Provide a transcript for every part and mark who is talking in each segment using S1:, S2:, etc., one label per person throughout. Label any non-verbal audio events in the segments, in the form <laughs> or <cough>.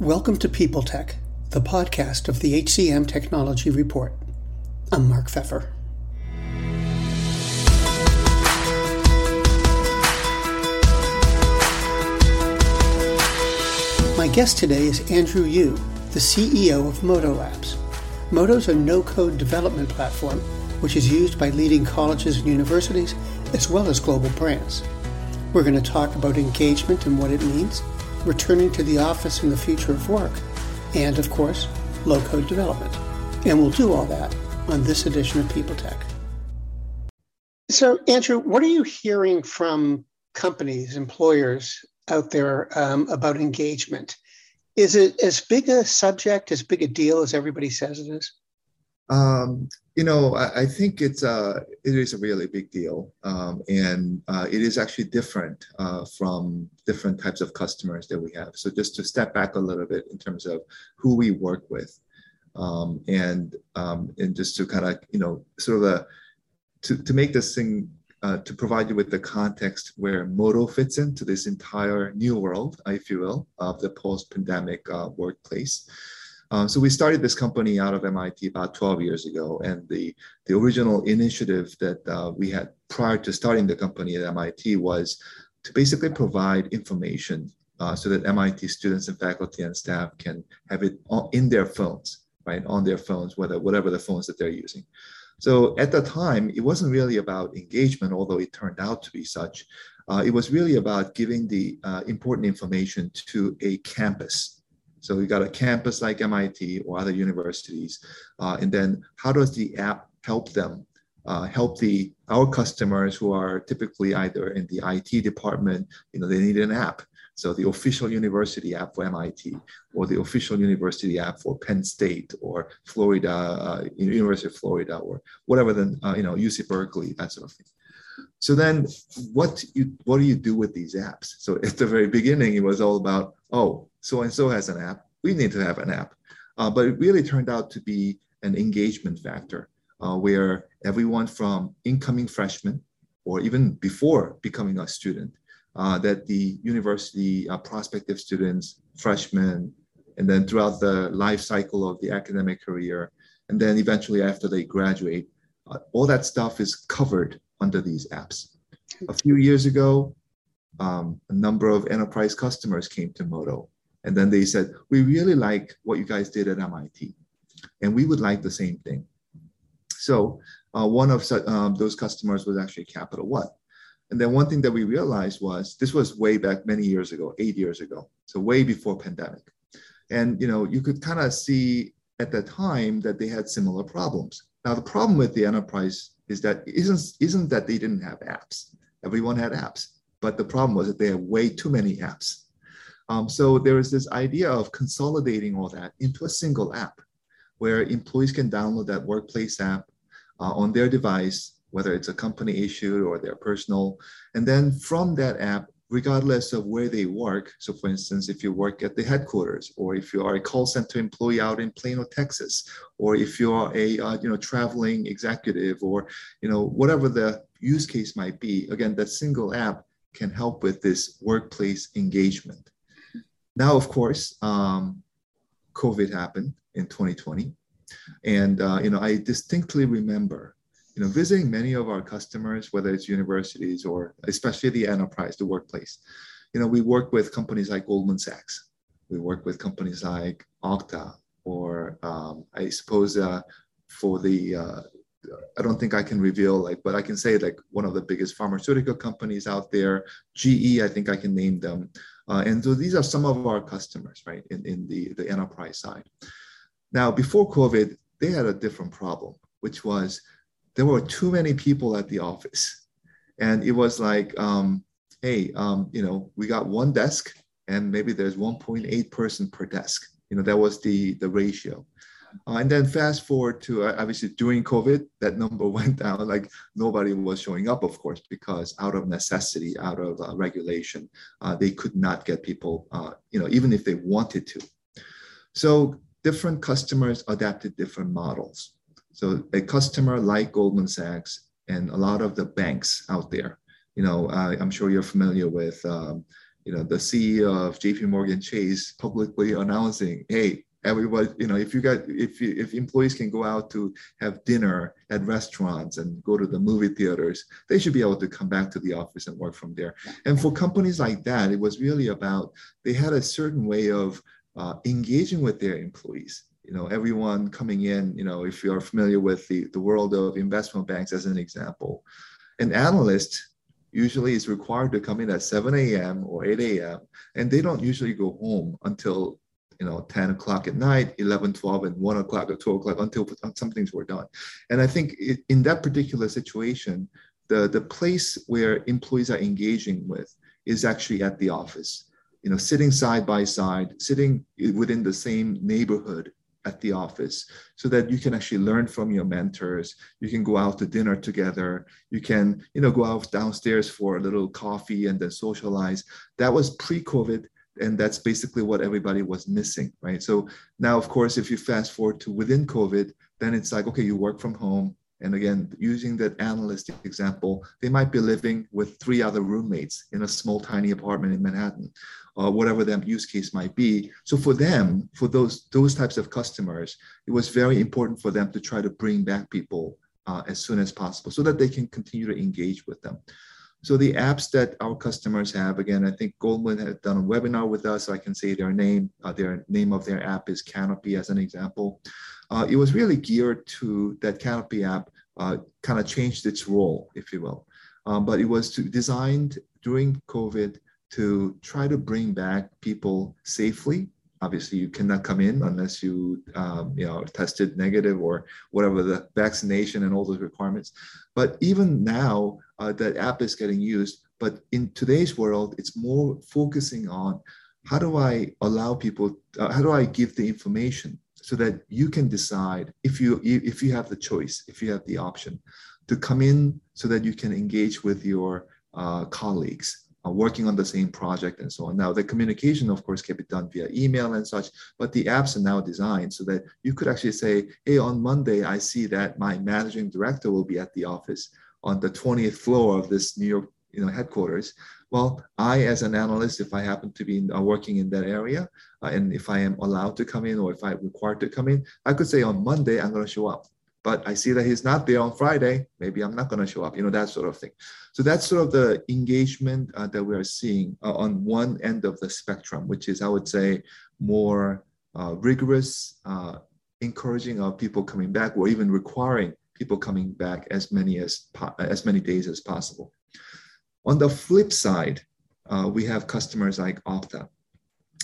S1: Welcome to People Tech, the podcast of the HCM Technology Report. I'm Mark Feffer. My guest today is Andrew Yu, the CEO of Modo Labs. Modo is a no code development platform which is used by leading colleges and universities as well as global brands. We're going to talk about engagement and what it means returning to the office and the future of work, and of course, low code development. And we'll do all that on this edition of People Tech. So, Andrew, what are you hearing from companies, employers out there um, about engagement? Is it as big a subject, as big a deal as everybody says it is?
S2: Um, you know, I, I, think it's uh, it is a really big deal, um, and uh, it is actually different uh, from different types of customers that we have. So just to step back a little bit in terms of who we work with, um, and um, and just to kind of you know sort of a to to make this thing uh, to provide you with the context where Modo fits into this entire new world, if you will, of the post-pandemic uh, workplace. Uh, so we started this company out of MIT about 12 years ago, and the the original initiative that uh, we had prior to starting the company at MIT was to basically provide information uh, so that MIT students and faculty and staff can have it in their phones, right, on their phones, whether whatever the phones that they're using. So at the time, it wasn't really about engagement, although it turned out to be such. Uh, it was really about giving the uh, important information to a campus so we got a campus like MIT or other universities, uh, and then how does the app help them? Uh, help the our customers who are typically either in the IT department, you know, they need an app. So the official university app for MIT, or the official university app for Penn State, or Florida, uh, University of Florida, or whatever. Then uh, you know, UC Berkeley, that sort of thing. So then, what you what do you do with these apps? So at the very beginning, it was all about oh, so and so has an app. We need to have an app. Uh, but it really turned out to be an engagement factor uh, where everyone from incoming freshmen or even before becoming a student, uh, that the university uh, prospective students, freshmen, and then throughout the life cycle of the academic career, and then eventually after they graduate, uh, all that stuff is covered under these apps. A few years ago, um, a number of enterprise customers came to Modo and then they said, we really like what you guys did at MIT, and we would like the same thing. So uh, one of um, those customers was actually Capital One. And then one thing that we realized was this was way back many years ago, eight years ago, so way before pandemic. And you know, you could kind of see at the time that they had similar problems. Now the problem with the enterprise is that isn't isn't that they didn't have apps. Everyone had apps, but the problem was that they had way too many apps. Um, so there is this idea of consolidating all that into a single app where employees can download that workplace app uh, on their device, whether it's a company issued or their personal. And then from that app, regardless of where they work. So for instance, if you work at the headquarters, or if you are a call center employee out in Plano, Texas, or if you are a uh, you know traveling executive, or you know whatever the use case might be, again, that single app can help with this workplace engagement. Now, of course, um, COVID happened in 2020. And, uh, you know, I distinctly remember, you know, visiting many of our customers, whether it's universities or especially the enterprise, the workplace. You know, we work with companies like Goldman Sachs. We work with companies like Okta, or um, I suppose uh, for the uh, I don't think I can reveal like, but I can say like one of the biggest pharmaceutical companies out there, GE, I think I can name them. Uh, and so these are some of our customers, right, in, in the, the enterprise side. Now, before COVID, they had a different problem, which was there were too many people at the office. And it was like, um, hey, um, you know, we got one desk and maybe there's 1.8 person per desk. You know, that was the, the ratio. Uh, and then fast forward to uh, obviously during COVID, that number <laughs> went down. Like nobody was showing up, of course, because out of necessity, out of uh, regulation, uh, they could not get people, uh, you know, even if they wanted to. So different customers adapted different models. So a customer like Goldman Sachs and a lot of the banks out there, you know, I'm sure you're familiar with. Um, you know, the CEO of JP Morgan Chase publicly announcing, hey, everybody, you know, if you got if you, if employees can go out to have dinner at restaurants and go to the movie theaters, they should be able to come back to the office and work from there. And for companies like that, it was really about they had a certain way of uh, engaging with their employees you know everyone coming in you know if you're familiar with the, the world of investment banks as an example an analyst usually is required to come in at 7 a.m or 8 a.m and they don't usually go home until you know 10 o'clock at night 11 12 and 1 o'clock or 12 o'clock until some things were done. And i think it, in that particular situation the, the place where employees are engaging with is actually at the office you know sitting side by side sitting within the same neighborhood at the office so that you can actually learn from your mentors. You can go out to dinner together. You can you know go out downstairs for a little coffee and then socialize. That was pre-covid and that's basically what everybody was missing right? So now of course if you fast forward to within covid then it's like okay you work from home and again using that analyst example they might be living with three other roommates in a small tiny apartment in manhattan uh, whatever that use case might be. So for them, for those those types of customers, it was very important for them to try to bring back people uh, as soon as possible so that they can continue to engage with them. So the apps that our customers have, again, I think Goldman had done a webinar with us. So I can say their name, uh, their name of their app is Canopy as an example. Uh, it was really geared to that Canopy app uh, kind of changed its role, if you will. Um, but it was to, designed during COVID to try to bring back people safely. Obviously, you cannot come in unless you, um, you know, tested negative or whatever the vaccination and all those requirements. But even now, uh, that app is getting used. But in today's world, it's more focusing on how do I allow people, uh, how do I give the information so that you can decide if you if you have the choice, if you have the option to come in so that you can engage with your uh, colleagues uh, working on the same project and so on. Now, the communication, of course, can be done via email and such, but the apps are now designed so that you could actually say, hey, on Monday, I see that my managing director will be at the office on the 20th floor of this New York you know, headquarters. Well, I, as an analyst, if I happen to be uh, working in that area, uh, and if I am allowed to come in or if I'm required to come in, I could say on Monday, I'm going to show up but I see that he's not there on Friday. Maybe I'm not going to show up, you know, that sort of thing. So that's sort of the engagement uh, that we are seeing uh, on one end of the spectrum, which is, I would say, more uh, rigorous, uh, encouraging of people coming back, or even requiring people coming back as many as as many days as possible. On the flip side, uh, we have customers like Okta.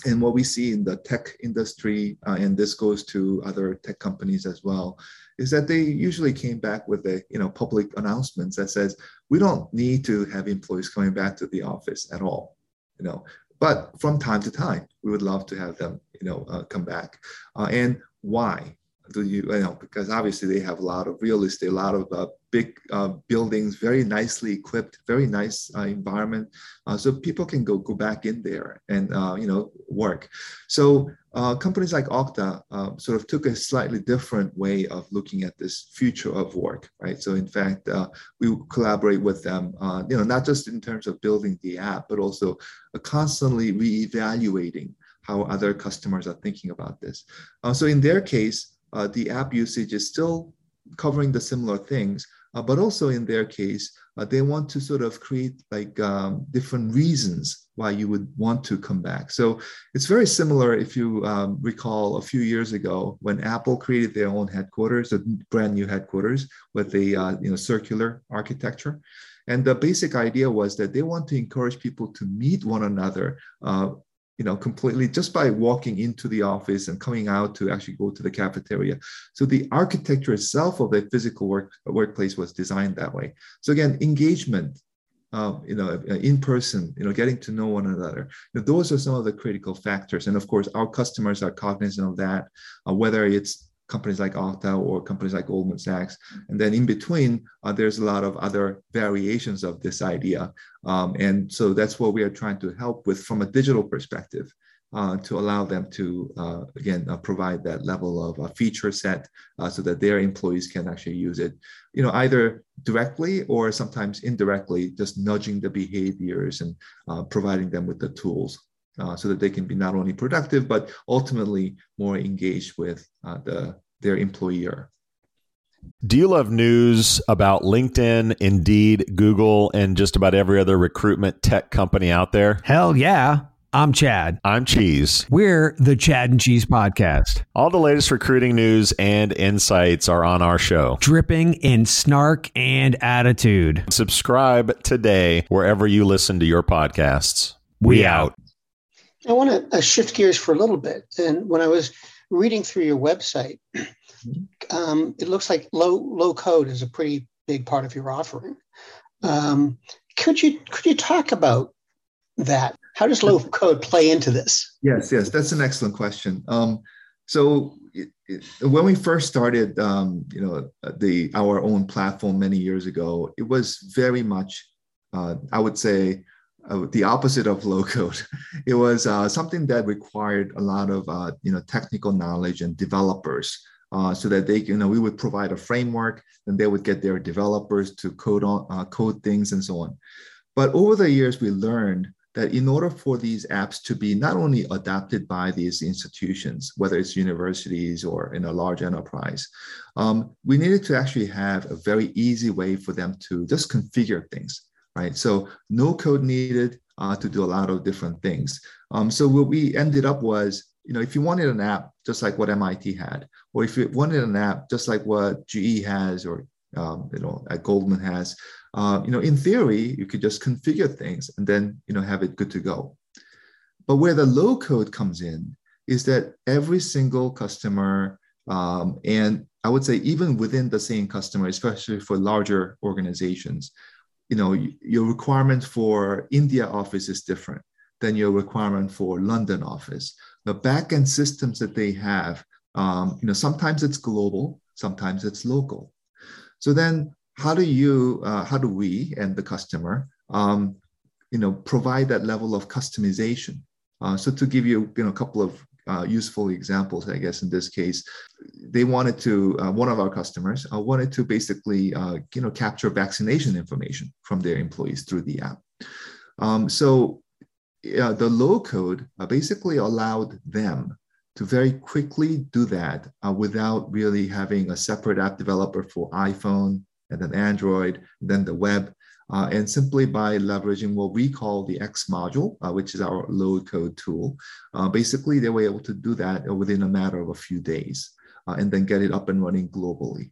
S2: And what we see in the tech industry, uh, and this goes to other tech companies as well, is that they usually came back with a you know public announcements that says we don't need to have employees coming back to the office at all you know. But from time to time we would love to have them you know uh, come back. Uh, and why do you, you know because obviously they have a lot of real estate a lot of uh, big uh, buildings very nicely equipped very nice uh, environment. Uh, so people can go go back in there and uh, you know work. So uh, companies like Okta sort of took a slightly different way of looking at this future of work right? So in fact we collaborate with them you know not just in terms of building the app but also constantly reevaluating how other customers are thinking about this. So in their case uh, the app usage is still covering the similar things, uh, but also in their case, uh, they want to sort of create like um, different reasons why you would want to come back. So it's very similar if you um, recall a few years ago when Apple created their own headquarters, a brand new headquarters with a uh, you know circular architecture. And the basic idea was that they want to encourage people to meet one another uh, you know, completely just by walking into the office and coming out to actually go to the cafeteria. So the architecture itself of the physical work workplace was designed that way. So again, engagement, uh, you know, in person, you know, getting to know one another. You know, those are some of the critical factors. And of course, our customers are cognizant of that, uh, whether it's companies like Okta or companies like Goldman Sachs. And then in between, uh, there's a lot of other variations of this idea. Um, and so that's what we are trying to help with from a digital perspective. uh, to allow them to, uh, again, uh, provide that level of uh, feature set uh, so that their employees can actually use it, you know, either directly or sometimes indirectly, just nudging the behaviors and uh, providing them with the tools Uh, so that they can be not only productive, but ultimately more engaged with uh, the, their employer.
S3: Do you love news about LinkedIn, Indeed, Google, and just about every other recruitment tech company out there?
S4: Hell yeah. I'm Chad.
S3: I'm Cheese.
S4: We're the Chad and Cheese Podcast.
S3: All the latest recruiting news and insights are on our show,
S4: dripping in snark and attitude.
S3: Subscribe today wherever you listen to your podcasts. We, we out.
S1: I want to uh, shift gears for a little bit. And when I was reading through your website, um, it looks like low low code is a pretty big part of your offering. Um, could you could you talk about that? How does low code play into this?
S2: Yes, yes, that's an excellent question. Um, so it, it, when we first started, um, you know, the our own platform many years ago, it was very much, uh, I would say, the opposite of low code. <laughs> It was uh, something that required a lot of uh, you know technical knowledge and developers. Uh, so that they, you know, we would provide a framework, and they would get their developers to code on uh, code things and so on. But over the years, we learned that in order for these apps to be not only adopted by these institutions, whether it's universities or in a large enterprise, um, we needed to actually have a very easy way for them to just configure things, right? So no code needed uh, to do a lot of different things. Um, so what we ended up was, you know, if you wanted an app just like what MIT had, or if you wanted an app just like what GE has or um, you know at Goldman has, uh, you know, in theory, you could just configure things and then, you know, have it good to go. But where the low code comes in is that every single customer, um, and I would say even within the same customer, especially for larger organizations, you know, your requirement for India office is different than your requirement for London office. The backend systems that they have, um, you know, sometimes it's global, sometimes it's local. So then how do you, uh, how do we and the customer, um, you know, provide that level of customization? Uh, so to give you, you know, a couple of uh, useful examples, I guess in this case, they wanted to, uh, one of our customers uh, wanted to basically, uh, you know, capture vaccination information from their employees through the app. Um, so the low code basically allowed them to very quickly do that without really having a separate app developer for iPhone and then Android, then the web. Uh, and simply by leveraging what we call the X module, uh, which is our low code tool, uh, basically they were able to do that within a matter of a few days uh, and then get it up and running globally.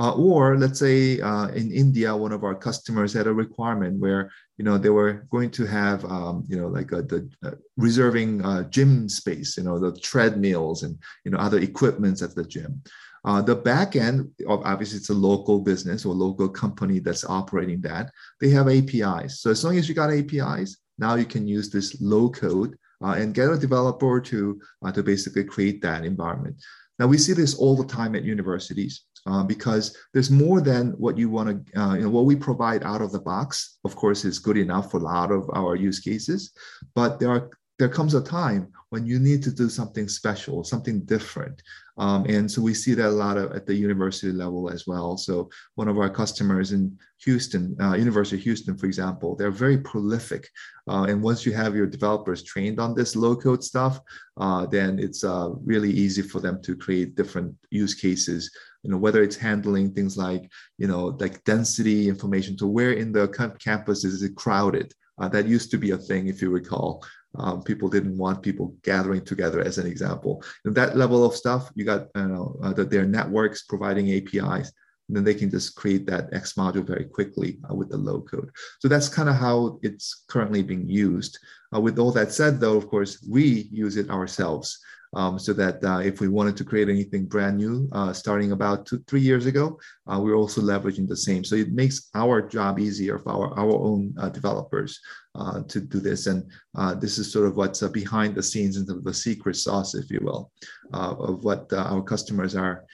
S2: Uh, or let's say uh, in India, one of our customers had a requirement where you know they were going to have um, you know like a, the reserving gym space, you know the treadmills and you know other equipments at the gym. Uh, the back end, obviously, it's a local business or local company that's operating that. They have APIs. So as long as you got APIs, now you can use this low code uh, and get a developer to uh, to basically create that environment. Now we see this all the time at universities uh, because there's more than what you want to, uh, you know, what we provide out of the box. Of course, is good enough for a lot of our use cases, but there are there comes a time when you need to do something special, something different. Um, and so we see that a lot of, at the university level as well. So one of our customers in Houston, uh, University of Houston, for example, they're very prolific. Uh, and once you have your developers trained on this low code stuff, uh, then it's uh, really easy for them to create different use cases. You know, whether it's handling things like, you know, like density information to where in the campus is it crowded. Uh, that used to be a thing, if you recall. Um, people didn't want people gathering together, as an example. And that level of stuff, you got you know, uh, their networks providing APIs, and then they can just create that X module very quickly uh, with the low code. So that's kind of how it's currently being used. Uh, with all that said, though, of course, we use it ourselves um, so that uh, if we wanted to create anything brand new uh, starting about two, three years ago, uh, we're also leveraging the same. So it makes our job easier for our, our own uh, developers uh, to do this. And uh, this is sort of what's behind the scenes into the secret sauce, if you will, of what our customers are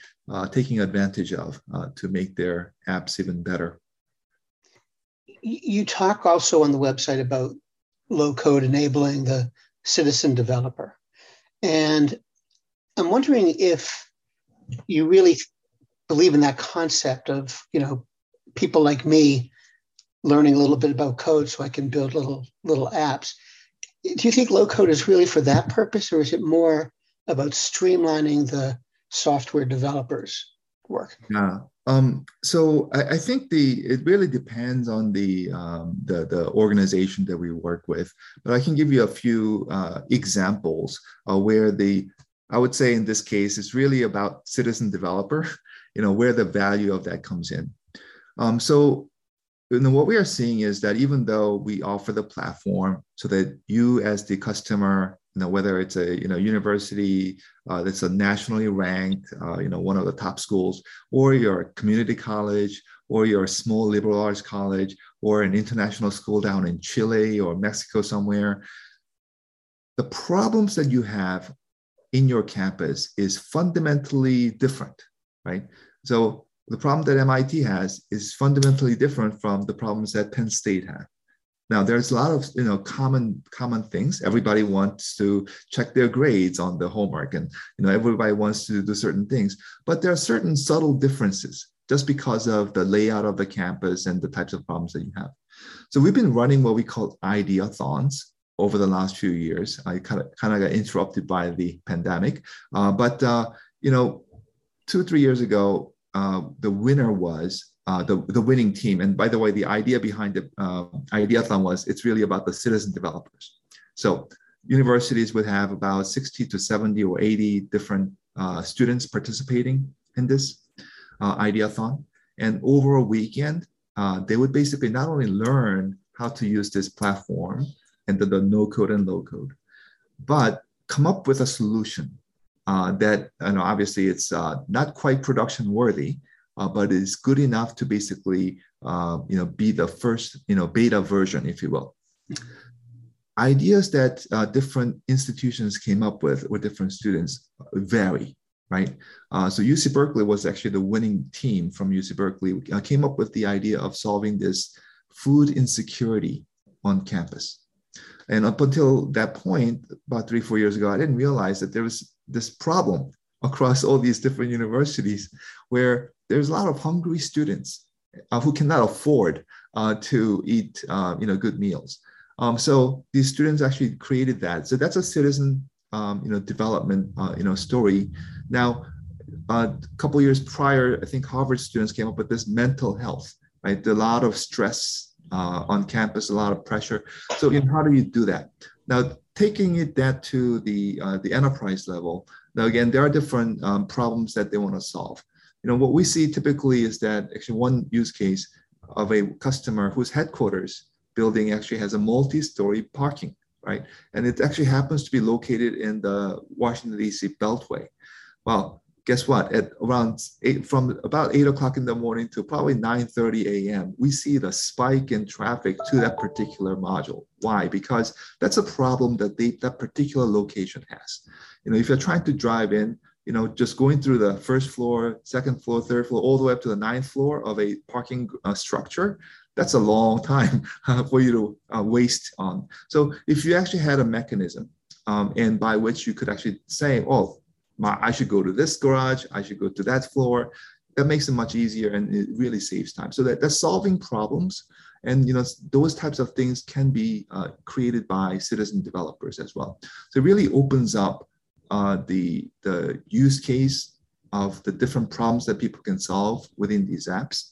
S2: taking advantage of to make their apps even better.
S1: You talk also on the website about low code enabling the citizen developer. And I'm wondering if you really believe in that concept of, you know, people like me learning a little bit about code so I can build little little apps. Do you think low code is really for that purpose, or is it more about streamlining the software developers' work?
S2: Yeah. Um, so I, I, think the it really depends on the, um, the the organization that we work with. But I can give you a few uh, examples uh, where the I would say in this case it's really about citizen developer. <laughs> You know where the value of that comes in. Um, so you know, what we are seeing is that even though we offer the platform so that you as the customer you know whether it's a you know university uh, that's a nationally ranked uh, you know one of the top schools or your community college or your small liberal arts college or an international school down in chile or mexico somewhere the problems that you have in your campus is fundamentally different right? So the problem that mit has is fundamentally different from the problems that penn state have now there's a lot of you know common common things. Everybody wants to check their grades on the homework, and you know everybody wants to do certain things. But there are certain subtle differences just because of the layout of the campus and the types of problems that you have. So we've been running what we call ideathons over the last few years. I kind of kind of got interrupted by the pandemic, uh, but uh, you know, two three years ago, uh, the winner was uh, the, the winning team. And by the way, the idea behind the uh, ideathon was it's really about the citizen developers. So universities would have about 60 to 70 or 80 different uh, students participating in this uh, ideathon. And over a weekend, uh, they would basically not only learn how to use this platform and the, the no code and low code, but come up with a solution uh, that, know, obviously it's uh, not quite production worthy, uh, but it's good enough to basically uh, you know be the first you know beta version, if you will. Ideas that uh, different institutions came up with with different students vary, right? Uh, so UC Berkeley was actually the winning team from UC Berkeley. Uh, came up with the idea of solving this food insecurity on campus. And up until that point, about three, four years ago, I didn't realize that there was this problem across all these different universities where there's a lot of hungry students uh, who cannot afford uh, to eat uh, you know good meals. Um, so these students actually created that. So that's a citizen um, you know development uh, you know story. Now, uh, a couple years prior, I think Harvard students came up with this mental health. Right, a lot of stress uh, on campus, a lot of pressure. So, you know, how do you do that? Now, taking it that to the the enterprise level. Now, again, there are different um, problems that they want to solve you know, what we see typically is that actually one use case of a customer whose headquarters building actually has a multi-story parking, right? And it actually happens to be located in the Washington D.C. Beltway. Well, guess what? At around eight, from about eight o'clock in the morning to probably 9:30 a.m., we see the spike in traffic to that particular module. Why? Because that's a problem that they, that particular location has. You know, if you're trying to drive in you know, just going through the first floor, second floor, third floor, all the way up to the ninth floor of a parking uh, structure, that's a long time <laughs> for you to uh, waste on. So if you actually had a mechanism um, and by which you could actually say, oh, my, I should go to this garage, I should go to that floor, that makes it much easier and it really saves time. So that that's solving problems. And you know those types of things can be uh, created by citizen developers as well. So it really opens up uh, the, the use case of the different problems that people can solve within these apps.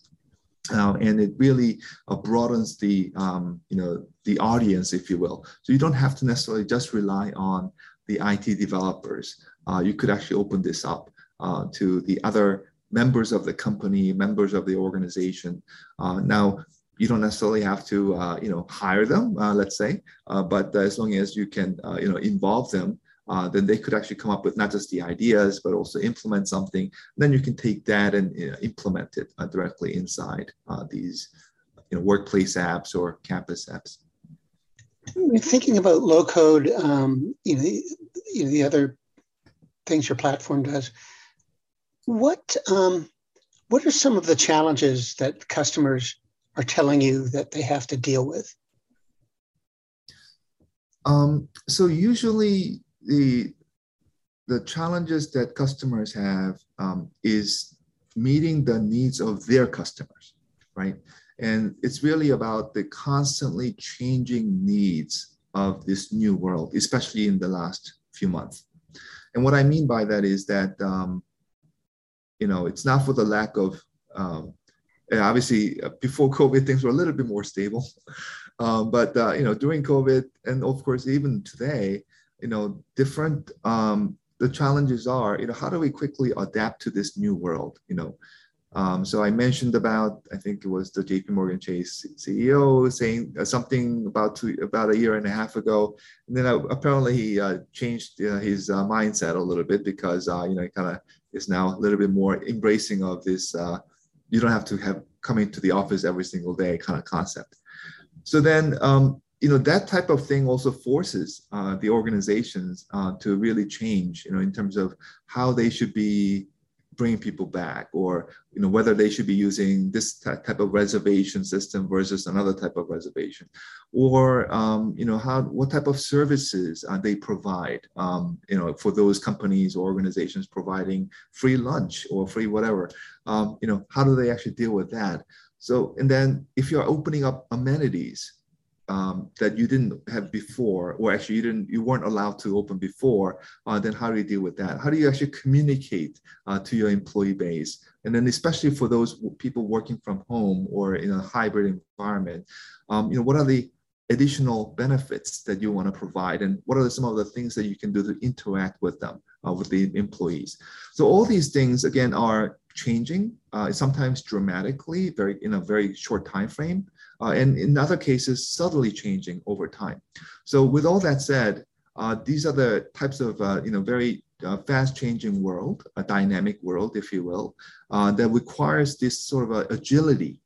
S2: Uh, and it really uh, broadens the um, you know the audience, if you will. So you don't have to necessarily just rely on the IT developers. Uh, you could actually open this up uh, to the other members of the company, members of the organization. Uh, now, you don't necessarily have to uh, you know hire them, let's say, but as long as you can you know involve them uh, then they could actually come up with not just the ideas, but also implement something. Then you can take that and you know, implement it uh, directly inside uh, these you know, workplace apps or campus apps.
S1: Thinking about low code, um, you know, you know, the other things your platform does. What um, what are some of the challenges that customers are telling you that they have to deal with?
S2: Um, so usually the the challenges that customers have um, is meeting the needs of their customers, right? And it's really about the constantly changing needs of this new world, especially in the last few months. And what I mean by that is that, um, you know, it's not for the lack of, um, obviously uh, before <laughs> COVID, things were a little bit more stable. <laughs> Um, but, uh, you know, during COVID, and of course, even today, you know, different, um, the challenges are, you know, how do we quickly adapt to this new world? You know, um, so I mentioned about, I think it was the JP Morgan Chase CEO saying uh, something about two, about a year and a half ago. And then uh, apparently he uh, changed uh, his uh, mindset a little bit because, uh, you know, he kind of is now a little bit more embracing of this, uh, you don't have to have coming to the office every single day kind of concept. So then, um, you know, that type of thing also forces the organizations to really change, you know, in terms of how they should be bringing people back or you know whether they should be using this type of reservation system versus another type of reservation or um, you know how what type of services uh, they provide um, you know for those companies or organizations providing free lunch or free whatever. Um, you know how do they actually deal with that? So and then if you're opening up amenities um, that you didn't have before, or actually you didn't, you weren't allowed to open before, uh, then how do you deal with that? How do you actually communicate uh, to your employee base? And then especially for those people working from home or in a hybrid environment, um, you know, what are the additional benefits that you want to provide, and what are some of the things that you can do to interact with them, uh, with the employees? So all these things again are changing, uh, sometimes dramatically, very in a very short time frame uh, and in other cases, subtly changing over time. So with all that said, uh, these are the types of, uh, you know, very uh, fast changing world, a dynamic world, if you will, uh, that requires this sort of agility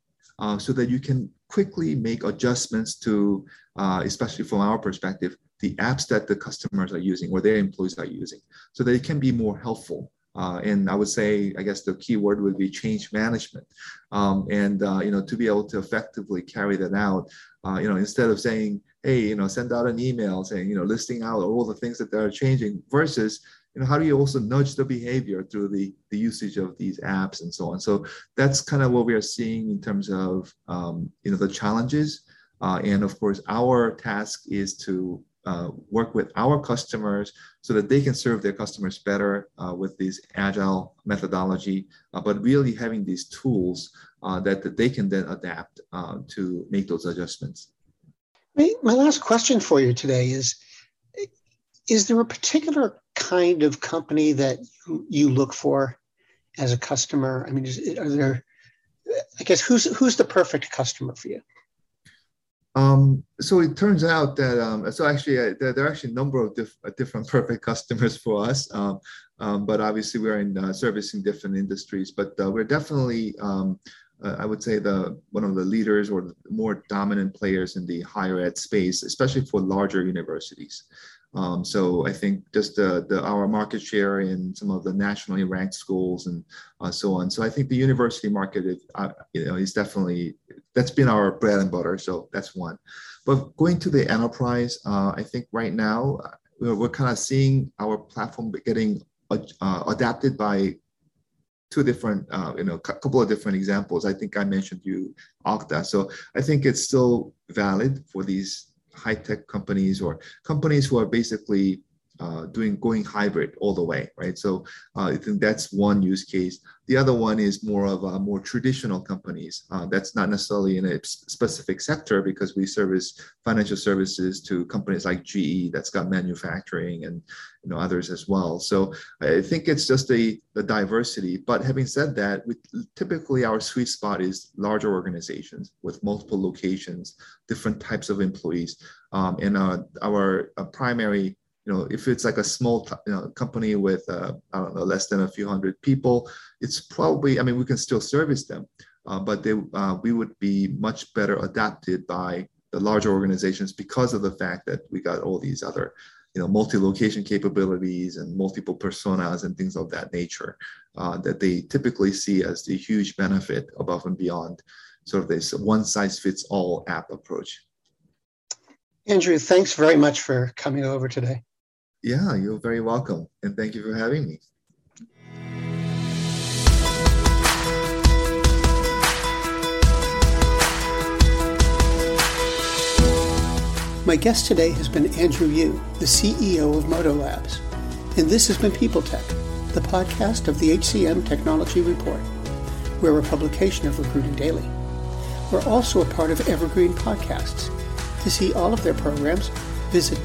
S2: so that you can quickly make adjustments to, especially from our perspective, the apps that the customers are using or their employees are using so that it can be more helpful uh, and I would say, I guess the key word would be change management. Um, and, uh, you know, to be able to effectively carry that out, uh, you know, instead of saying, hey, you know, send out an email saying, you know, listing out all the things that are changing versus, you know, how do you also nudge the behavior through the, the usage of these apps and so on. So that's kind of what we are seeing in terms of, um, you know, the challenges. Uh, and of course, our task is to uh, work with our customers so that they can serve their customers better uh, with this agile methodology, uh, but really having these tools uh, that, that they can then adapt uh, to make those adjustments.
S1: My last question for you today is Is there a particular kind of company that you, look for as a customer? I mean, is, are there, I guess, who's, who's the perfect customer for you?
S2: Um, so it turns out that um, so actually uh, there, there, are actually a number of diff- uh, different <laughs> perfect customers for us, um, um, but obviously we're in uh, servicing different industries. But uh, we're definitely, um, uh, I would say, the one of the leaders or the more dominant players in the higher ed space, especially for larger universities. Um, so I think just the, the, our market share in some of the nationally ranked schools and uh, so on. So I think the university market is, uh, you know, is definitely that's been our bread and butter. So that's one. But going to the enterprise, uh, I think right now uh, we're, we're kind of seeing our platform getting uh, adapted by two different, uh, you know, a couple of different examples. I think I mentioned you Okta. So I think it's still valid for these high tech companies or companies who are basically uh, doing going hybrid all the way, right? So uh, I think that's one use case. The other one is more of a more traditional companies. Uh, that's not necessarily in a specific sector because we service financial services to companies like GE that's got manufacturing and you know others as well. So I think it's just a, a diversity. But having said that, we, typically our sweet spot is larger organizations with multiple locations, different types of employees, um, and uh, our uh, primary you know, if it's like a small you know, company with, uh, I don't know, less than a few hundred people, it's probably, I mean, we can still service them, uh, but they, uh, we would be much better adapted by the larger organizations because of the fact that we got all these other, you know, multi-location capabilities and multiple personas and things of that nature uh, that they typically see as the huge benefit above and beyond sort of this one size fits all app approach.
S1: Andrew, thanks very much for coming over today.
S2: Yeah, you're very welcome. And thank you for having me.
S1: My guest today has been Andrew Yu, the CEO of Modo Labs. And this has been People Tech, the podcast of the HCM Technology Report. We're a publication of Recruiting Daily. We're also a part of Evergreen Podcasts. To see all of their programs, visit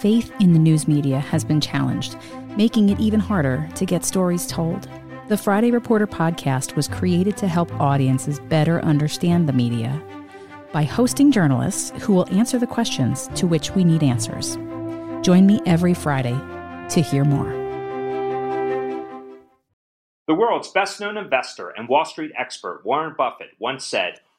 S5: Faith in the news media has been challenged, making it even harder to get stories told. The Friday Reporter podcast was created to help audiences better understand the media by hosting journalists who will answer the questions to which we need answers. Join me every Friday to hear more.
S6: The world's best known investor and Wall Street expert Warren Buffett once said,